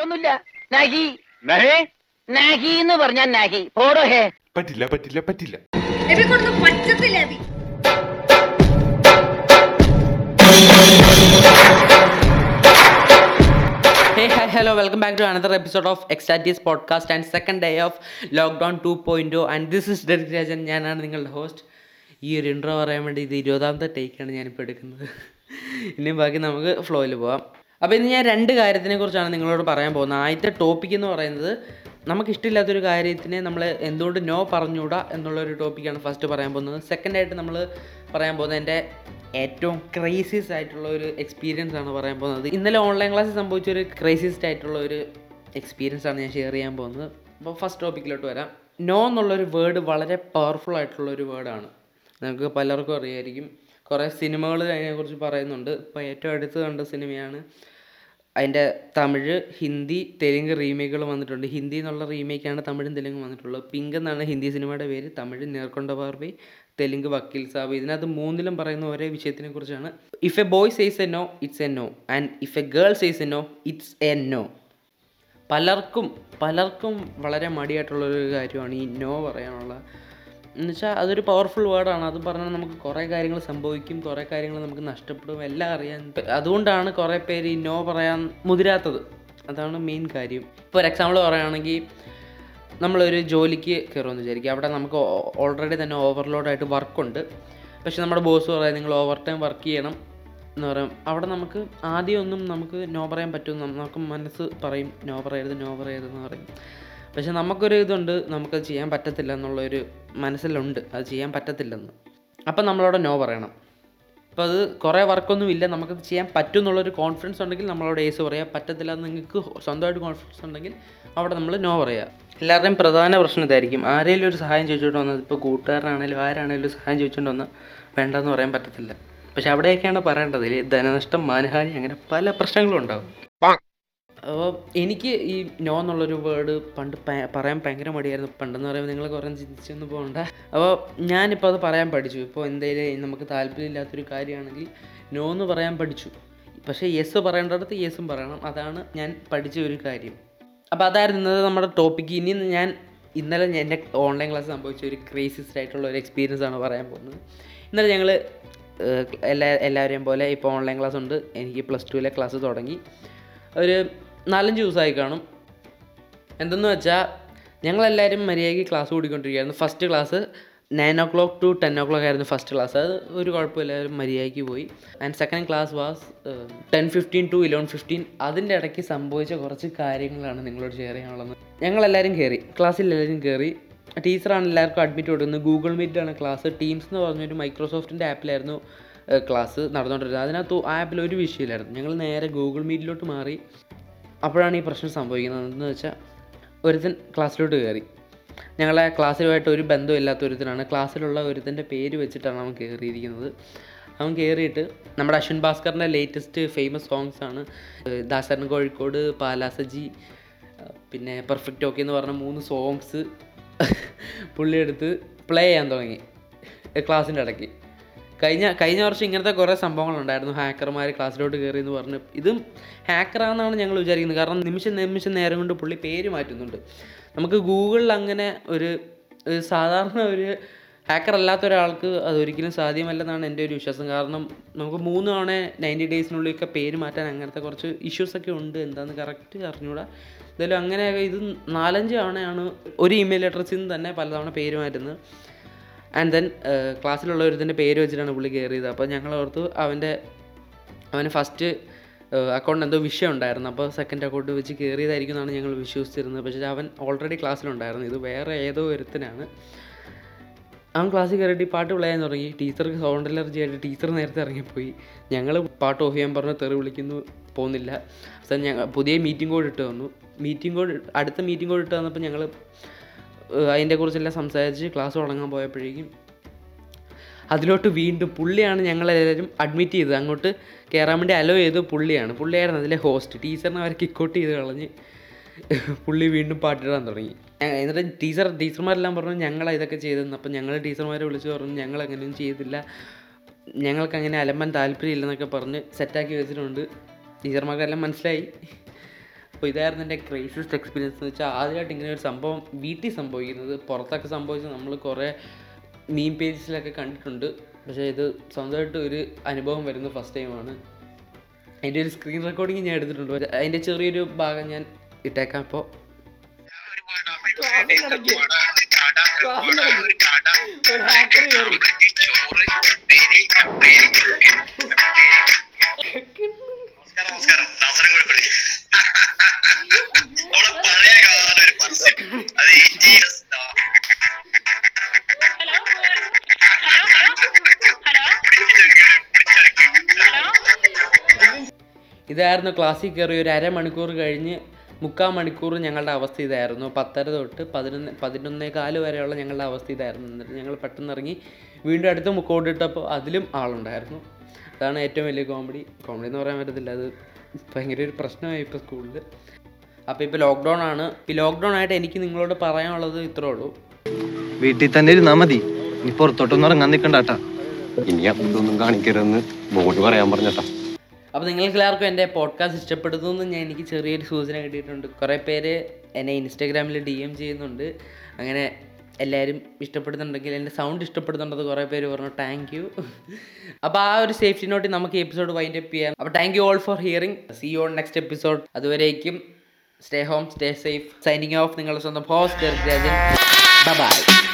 മറ്റൊന്നുമില്ല നഹി. നഹേ? നഹി എന്ന് പറഞ്ഞാൽ നഹി. പോടോ ഹേ. പറ്റില്ല പറ്റില്ല പറ്റില്ല. Hey, hi, hello, welcome back to another episode of Ecstatis podcast and second day of Lockdown 2.0 and this is Derek Rajan ഞാനാണ് നിങ്ങളുടെ ഹോസ്റ്റ് ഈ ഒരു ഇൻട്രോ പറയാൻ വേണ്ടി ഇത് ഇരുപതാമത്തെ ടേക്കാണ് ഞാനിപ്പോൾ എടുക്കുന്നത്. ഇനിയും ബാക്കി നമുക്ക് ഫ്ലോയിൽ പോവാം. അപ്പോൾ ഇന്ന് ഞാൻ രണ്ട് കാര്യത്തിനെ കുറിച്ചാണ് നിങ്ങളോട് പറയാൻ പോകുന്നത്. ആദ്യത്തെ ടോപ്പിക് എന്ന് പറയുന്നത് നമുക്കിഷ്ടമില്ലാത്തൊരു കാര്യത്തിനെ നമ്മൾ എന്തുകൊണ്ട് നോ പറഞ്ഞുകൂടാ എന്നുള്ളൊരു ടോപ്പിക്കാണ് ഫസ്റ്റ് പറയാൻ പോകുന്നത്. സെക്കൻഡായിട്ട് നമ്മൾ പറയാൻ പോകുന്നത് എന്റെ ഏറ്റവും ക്രൈസിസ് ആയിട്ടുള്ള ഒരു എക്സ്പീരിയൻസ് ആണ് പറയാൻ പോകുന്നത്. ഇന്നലെ ഓൺലൈൻ ക്ലാസ്സിൽ സംഭവിച്ച ഒരു ആയിട്ടുള്ള ഒരു എക്സ്പീരിയൻസ് ആണ് ഞാൻ ഷെയർ ചെയ്യാൻ പോകുന്നത്. അപ്പോൾ ഫസ്റ്റ് ടോപ്പിക്കിലോട്ട് വരാം. നോ എന്നുള്ളൊരു വേർഡ് വളരെ പവർഫുൾ ആയിട്ടുള്ള ഒരു വേർഡാണ് നിങ്ങൾക്ക് പലർക്കും അറിയായിരിക്കും. കുറേ സിനിമകൾ അതിനെക്കുറിച്ച് പറയുന്നുണ്ട്. ഇപ്പോൾ ഏറ്റവും അടുത്ത് കണ്ട സിനിമയാണ് അതിന്റെ തമിഴ് ഹിന്ദി തെലുങ്ക് റീമേക്കുകൾ വന്നിട്ടുണ്ട്. ഹിന്ദി എന്നുള്ള റീമേക്കാണ് തമിഴും തെലുങ്കും വന്നിട്ടുള്ളത്. പിങ്ക് എന്നാണ് ഹിന്ദി സിനിമയുടെ പേര്. തമിഴ് നേർക്കൊണ്ട പാർവി തെലുങ്ക് വക്കീൽ സാബ്. ഇതിനകത്ത് മൂന്നിലും പറയുന്ന ഒരേ വിഷയത്തിനെ കുറിച്ചാണ്. If a boy says a no it's a no and if a girl says a no it's a no പലർക്കും പലർക്കും വളരെ മടിയായിട്ടുള്ളൊരു കാര്യമാണ് ഈ നോ പറയാനുള്ള എന്നുവെച്ചാൽ അതൊരു പവർഫുൾ വേർഡാണ് അത് പറഞ്ഞാൽ നമുക്ക് കുറേ കാര്യങ്ങൾ സംഭവിക്കും കുറേ കാര്യങ്ങൾ നമുക്ക് നഷ്ടപ്പെടും എല്ലാം അറിയാൻ അതുകൊണ്ടാണ് കുറേ പേര് ഈ നോ പറയാൻ മുതിരാത്തത്. അതാണ് മെയിൻ കാര്യം. ഇപ്പോൾ ഒരു എക്സാമ്പിൾ പറയുകയാണെങ്കിൽ നമ്മളൊരു ജോലിക്ക് കയറുമെന്ന് വിചാരിക്കുക അവിടെ നമുക്ക് ഓൾറെഡി തന്നെ ഓവർലോഡായിട്ട് വർക്കുണ്ട് പക്ഷേ നമ്മുടെ ബോസ് പറയാം നിങ്ങൾ ഓവർ ടൈം വർക്ക് ചെയ്യണം എന്ന് പറയും. അവിടെ നമുക്ക് ആദ്യമൊന്നും നമുക്ക് നോ പറയാൻ പറ്റും നമുക്ക് മനസ്സ് പറയും. നോ പറയരുത് നോ പറയരുത് എന്ന് പറയും. പക്ഷെ നമുക്കൊരു ഇതുണ്ട് നമുക്കത് ചെയ്യാൻ പറ്റത്തില്ല എന്നുള്ളൊരു മനസ്സിലുണ്ട്. അത് ചെയ്യാൻ പറ്റത്തില്ലെന്ന്. അപ്പം നമ്മളോട് നോ പറയണം. അപ്പോൾ അത് കുറേ വർക്കൊന്നും ഇല്ല നമുക്കത് ചെയ്യാൻ പറ്റും എന്നുള്ളൊരു കോൺഫിഡൻസ് ഉണ്ടെങ്കിൽ നമ്മളോട് ഏസ് പറയാം. പറ്റത്തില്ല നിങ്ങൾക്ക് സ്വന്തമായിട്ട് കോൺഫിഡൻസ് ഉണ്ടെങ്കിൽ അവിടെ നമ്മൾ നോ പറയുക എല്ലാവരുടെയും പ്രധാന പ്രശ്നം ഇതായിരിക്കും. ആരെങ്കിലും ഒരു സഹായം ചോദിച്ചുകൊണ്ട് വന്നത് ഇപ്പോൾ കൂട്ടുകാരനാണെങ്കിലും ആരാണെങ്കിലും സഹായം ചോദിച്ചുകൊണ്ട് വന്നാൽ വേണ്ടെന്ന് പറയാൻ പറ്റത്തില്ല. പക്ഷെ അവിടെയൊക്കെയാണ് പറയേണ്ടത്. ധനനഷ്ടം മാനഹാനി അങ്ങനെ പല പ്രശ്നങ്ങളും ഉണ്ടാകും അപ്പോൾ എനിക്ക് ഈ നോ എന്നുള്ളൊരു വേർഡ് പണ്ട് പറയാൻ ഭയങ്കര മടിയായിരുന്നു. പണ്ടെന്ന് പറയുമ്പോൾ നിങ്ങൾ കുറേ ചിന്തിച്ചൊന്നും പോകണ്ട അപ്പോൾ ഞാനിപ്പോൾ അത് പറയാൻ പഠിച്ചു. ഇപ്പോൾ എന്തെങ്കിലും നമുക്ക് താല്പര്യമില്ലാത്തൊരു കാര്യമാണെങ്കിൽ നോ എന്ന് പറയാൻ പഠിച്ചു. പക്ഷേ യെസ് പറയേണ്ടടുത്ത് യെസും പറയണം. അതാണ് ഞാൻ പഠിച്ച ഒരു കാര്യം. അപ്പോൾ അതായിരുന്നു ഇന്നത്തെ നമ്മുടെ ടോപ്പിക്ക് ഇനി ഞാൻ ഇന്നലെ എന്റെ ഓൺലൈൻ ക്ലാസ് സംഭവിച്ച ഒരു ക്രേസിസ്റ്റ് ആയിട്ടുള്ള ഒരു എക്സ്പീരിയൻസ് ആണ് പറയാൻ പോകുന്നത്. ഇന്നലെ ഞങ്ങൾ എല്ലാ എല്ലാവരെയും പോലെ ഇപ്പോൾ ഓൺലൈൻ ക്ലാസ് ഉണ്ട്. എനിക്ക് പ്ലസ് ടുവിലെ ക്ലാസ് തുടങ്ങി. ഒരു നാലഞ്ച് ദിവസമായി കാണും. എന്തെന്ന് വെച്ചാൽ ഞങ്ങളെല്ലാവരും മര്യാദയ്ക്ക് class കൂടിക്കൊണ്ടിരിക്കുകയായിരുന്നു. First class nine o'clock to ten o'clock ആയിരുന്നു ഫസ്റ്റ് ക്ലാസ് അത് ഒരു കുഴപ്പമില്ല എല്ലാവരും മര്യാദയ്ക്ക് പോയി. And second class was ten fifteen to eleven fifteen അതിന്റെ ഇടയ്ക്ക് സംഭവിച്ച കുറച്ച് കാര്യങ്ങളാണ് നിങ്ങളോട് ഷെയർ ചെയ്യാനുള്ളത്. ഞങ്ങളെല്ലാവരും കയറി ക്ലാസ്സിൽ എല്ലാവരും കയറി ടീച്ചറാണ് എല്ലാവർക്കും അഡ്മിറ്റ് കൊടുക്കുന്നത്. ഗൂഗിൾ മീറ്റിലാണ് ക്ലാസ് ടീംസ് എന്ന് പറഞ്ഞൊരു മൈക്രോസോഫ്റ്റിന്റെ ആപ്പിലായിരുന്നു ക്ലാസ് നടന്നുകൊണ്ടിരുന്നത് അതിനകത്ത് ആ ആപ്പിൽ ഒരു വിഷയമില്ലായിരുന്നു. ഞങ്ങൾ നേരെ ഗൂഗിൾ മീറ്റിലോട്ട് മാറി. അപ്പോഴാണ് ഈ പ്രശ്നം സംഭവിക്കുന്നത്. എന്ന് വെച്ചാൽ ഒരുത്തൻ ക്ലാസ്സിലോട്ട് കയറി. ഞങ്ങളെ ക്ലാസ്സിലുമായിട്ട് ഒരു ബന്ധമില്ലാത്ത ഒരുത്തനാണ്. ക്ലാസ്സിലുള്ള ഒരുത്തന്റെ പേര് വെച്ചിട്ടാണ് അവൻ കയറിയിരിക്കുന്നത്. അവൻ കയറിയിട്ട് നമ്മുടെ അശ്വിൻ ഭാസ്കറിന്റെ ലേറ്റസ്റ്റ് ഫേമസ് സോങ്സ് ആണ് ദാസരൻ കോഴിക്കോട് പാലാസജി പിന്നെ പെർഫെക്റ്റ് ഓക്കെ എന്ന് പറഞ്ഞ മൂന്ന് സോങ്സ് പുള്ളിയെടുത്ത് പ്ലേ ചെയ്യാൻ തുടങ്ങി. ക്ലാസ്സിന്റെ ഇടയ്ക്ക്. കഴിഞ്ഞ കഴിഞ്ഞ വർഷം ഇങ്ങനത്തെ കുറേ സംഭവങ്ങളുണ്ടായിരുന്നു. ഹാക്കർമാർ ക്ലാസ്സിലോട്ട് കയറി എന്ന് പറഞ്ഞ്. ഇതും ഹാക്കറാണെന്നാണ് ഞങ്ങൾ വിചാരിക്കുന്നത്. കാരണം നിമിഷം നിമിഷം നേരം കൊണ്ട് പുള്ളി പേര് മാറ്റുന്നുണ്ട്. നമുക്ക് ഗൂഗിളിൽ അങ്ങനെ ഒരു സാധാരണ ഒരു ഹാക്കർ അല്ലാത്ത ഒരാൾക്ക് അതൊരിക്കലും സാധ്യമല്ലെന്നാണ് എന്റെ ഒരു വിശ്വാസം. കാരണം നമുക്ക് മൂന്ന് തവണ നയന്റി ഡേയ്സിനുള്ളിലൊക്കെ പേര് മാറ്റാൻ അങ്ങനത്തെ കുറച്ച് ഇഷ്യൂസൊക്കെ ഉണ്ട്. എന്താണെന്ന് കറക്റ്റ് അറിഞ്ഞൂടാ. എന്തായാലും അങ്ങനെ ഇത് നാലഞ്ച് തവണയാണ് ഒരു ഇമെയിൽ അഡ്രസ്സിൽ നിന്ന് തന്നെ പലതവണ പേര് മാറ്റുന്നത്. ആൻഡ് ദെൻ ക്ലാസ്സിലുള്ള ഒരുത്തിന്റെ പേര് വെച്ചിട്ടാണ് പുള്ളി കയറിയത് അപ്പോൾ ഞങ്ങൾ ഓർത്തു അവന്റെ അവന് ഫസ്റ്റ് അക്കൗണ്ട് എന്തോ വിഷയം ഉണ്ടായിരുന്നു. അപ്പോൾ സെക്കൻഡ് അക്കൗണ്ട് വെച്ച് കയറിയതായിരിക്കും എന്നാണ് ഞങ്ങൾ വിശ്വസിച്ചിരുന്നത്. പക്ഷേ അവൻ ഓൾറെഡി ക്ലാസ്സിലുണ്ടായിരുന്നു ഇത് വേറെ ഏതോ ഒരുത്തനാണ്. അവൻ ക്ലാസ്സിൽ കയറിയിട്ട് ഈ പാട്ട് വിളയാൻ തുടങ്ങി. ടീച്ചർക്ക് സൗണ്ട് അലർജി ആയിട്ട് ടീച്ചർ നേരത്തെ ഇറങ്ങിപ്പോയി. ഞങ്ങൾ പാട്ട് ഓഫ് ചെയ്യാൻ പറഞ്ഞ് തെറി വിളിക്കുന്നു പോകുന്നില്ല അവസാനം ഞങ്ങൾ പുതിയ മീറ്റിംഗ് കോഡ് ഇട്ട് വന്നു. മീറ്റിംഗ് കോഡ് അടുത്ത മീറ്റിംഗ് കോഡ് ഇട്ട് തന്നപ്പോൾ ഞങ്ങൾ അതിന്റെ കുറിച്ചെല്ലാം സംസാരിച്ച് ക്ലാസ് തുടങ്ങാൻ പോയപ്പോഴേക്കും അതിലോട്ട് വീണ്ടും പുള്ളിയാണ് ഞങ്ങളെല്ലാവരും അഡ്മിറ്റ് ചെയ്തത്. അങ്ങോട്ട് കയറാൻ വേണ്ടി അലോ ചെയ്ത് പുള്ളിയാണ്. പുള്ളിയായിരുന്നു അതിലെ ഹോസ്റ്റ് ടീച്ചറിനെ അവരെ കിക്കൗട്ട് ചെയ്ത് കളഞ്ഞ് പുള്ളി വീണ്ടും പാട്ടിടാൻ തുടങ്ങി. എന്നിട്ട് ടീച്ചർ ടീച്ചർമാരെല്ലാം പറഞ്ഞു ഞങ്ങളാണ് ഇതൊക്കെ ചെയ്തതെന്ന്. അപ്പം ഞങ്ങൾ ടീച്ചർമാരെ വിളിച്ച് പറഞ്ഞു ഞങ്ങൾ അങ്ങനെയൊന്നും ചെയ്തില്ല. ഞങ്ങൾക്ക് അങ്ങനെ അലമ്പാൻ താല്പര്യമില്ലെന്നൊക്കെ പറഞ്ഞ് സെറ്റാക്കി വെച്ചിട്ടുണ്ട്. ടീച്ചർമാർക്കെല്ലാം മനസ്സിലായി. അപ്പോൾ ഇതായിരുന്നു എന്റെ ക്രൈസിസ്റ്റ് എക്സ്പീരിയൻസ് എന്ന് വെച്ചാൽ ആദ്യമായിട്ട് ഇങ്ങനെ ഒരു സംഭവം വീട്ടിൽ സംഭവിക്കുന്നത്. പുറത്തൊക്കെ സംഭവിച്ചത് നമ്മൾ കുറേ മീൻ പേജസിലൊക്കെ കണ്ടിട്ടുണ്ട്. പക്ഷേ ഇത് സ്വന്തമായിട്ട് ഒരു അനുഭവം വരുന്ന ഫസ്റ്റ് ടൈമാണ് അതിന്റെ ഒരു സ്ക്രീൻ റെക്കോർഡിങ് ഞാൻ എടുത്തിട്ടുണ്ട്. ഒരു- അതിന്റെ ചെറിയൊരു ഭാഗം ഞാൻ ഇട്ടേക്കാം അപ്പോൾ നമസ്കാരം ഇതായിരുന്നു ക്ലാസ്സിൽ കയറി ഒരു അരമണിക്കൂർ കഴിഞ്ഞ് മുക്കാൽ മണിക്കൂർ ഞങ്ങളുടെ അവസ്ഥ ഇതായിരുന്നു. പത്തര തൊട്ട് പതിനൊന്ന് പതിനൊന്നേ കാൽ വരെയുള്ള ഞങ്ങളുടെ അവസ്ഥ ഇതായിരുന്നു. എന്നിട്ട് ഞങ്ങൾ പെട്ടെന്ന് ഇറങ്ങി വീണ്ടും അടുത്ത് മുക്കോട്ടിട്ടപ്പോൾ അതിലും ആളുണ്ടായിരുന്നു. അതാണ് ഏറ്റവും വലിയ കോമഡി കോമഡി എന്ന് പറയാൻ പറ്റത്തില്ല. അത് ഭയങ്കര ഒരു പ്രശ്നമായി ഇപ്പോൾ സ്കൂളിൽ അപ്പോൾ ഇപ്പോൾ ലോക്ക്ഡൗൺ ആണ്. ഈ ലോക്ക്ഡൗൺ ആയിട്ട് എനിക്ക് നിങ്ങളോട് പറയാനുള്ളത് ഇത്രേ ഉള്ളൂ. വീട്ടിൽ തന്നെ ഇരുന്നാ മതി. ഇനി പുറത്തോട്ടൊന്നും ഇറങ്ങാൻ നിൽക്കണ്ടാട്ടാ ഇനി അതൊന്നും കാണിക്കരുതെന്ന് ബോർഡ് പറയാൻ പറഞ്ഞട്ടാ അപ്പോൾ നിങ്ങൾക്ക് എല്ലാവർക്കും എന്റെ പോഡ്കാസ്റ്റ് ഇഷ്ടപ്പെടുന്നു എന്ന് ഞാൻ എനിക്ക് ചെറിയൊരു സൂചന കിട്ടിയിട്ടുണ്ട്. കുറേ പേര് എന്നെ ഇൻസ്റ്റാഗ്രാമിൽ ഡി എം ചെയ്യുന്നുണ്ട്. അങ്ങനെ എല്ലാവരും ഇഷ്ടപ്പെടുന്നുണ്ടെങ്കിൽ എന്റെ സൗണ്ട് ഇഷ്ടപ്പെടുന്നുണ്ടെന്ന് കുറേ പേര് പറഞ്ഞു. താങ്ക് യു അപ്പോൾ ആ ഒരു സേഫ്റ്റി നോട്ടിൽ നമുക്ക് എപ്പിസോഡ് വൈൻഡ് അപ്പ് ചെയ്യാം. അപ്പോൾ thank you all for hearing see on next episode അതുവരേക്കും. Stay home stay safe signing off നിങ്ങളുടെ സ്വന്തം ഹോസ്റ്റ് രാജൻ ബൈ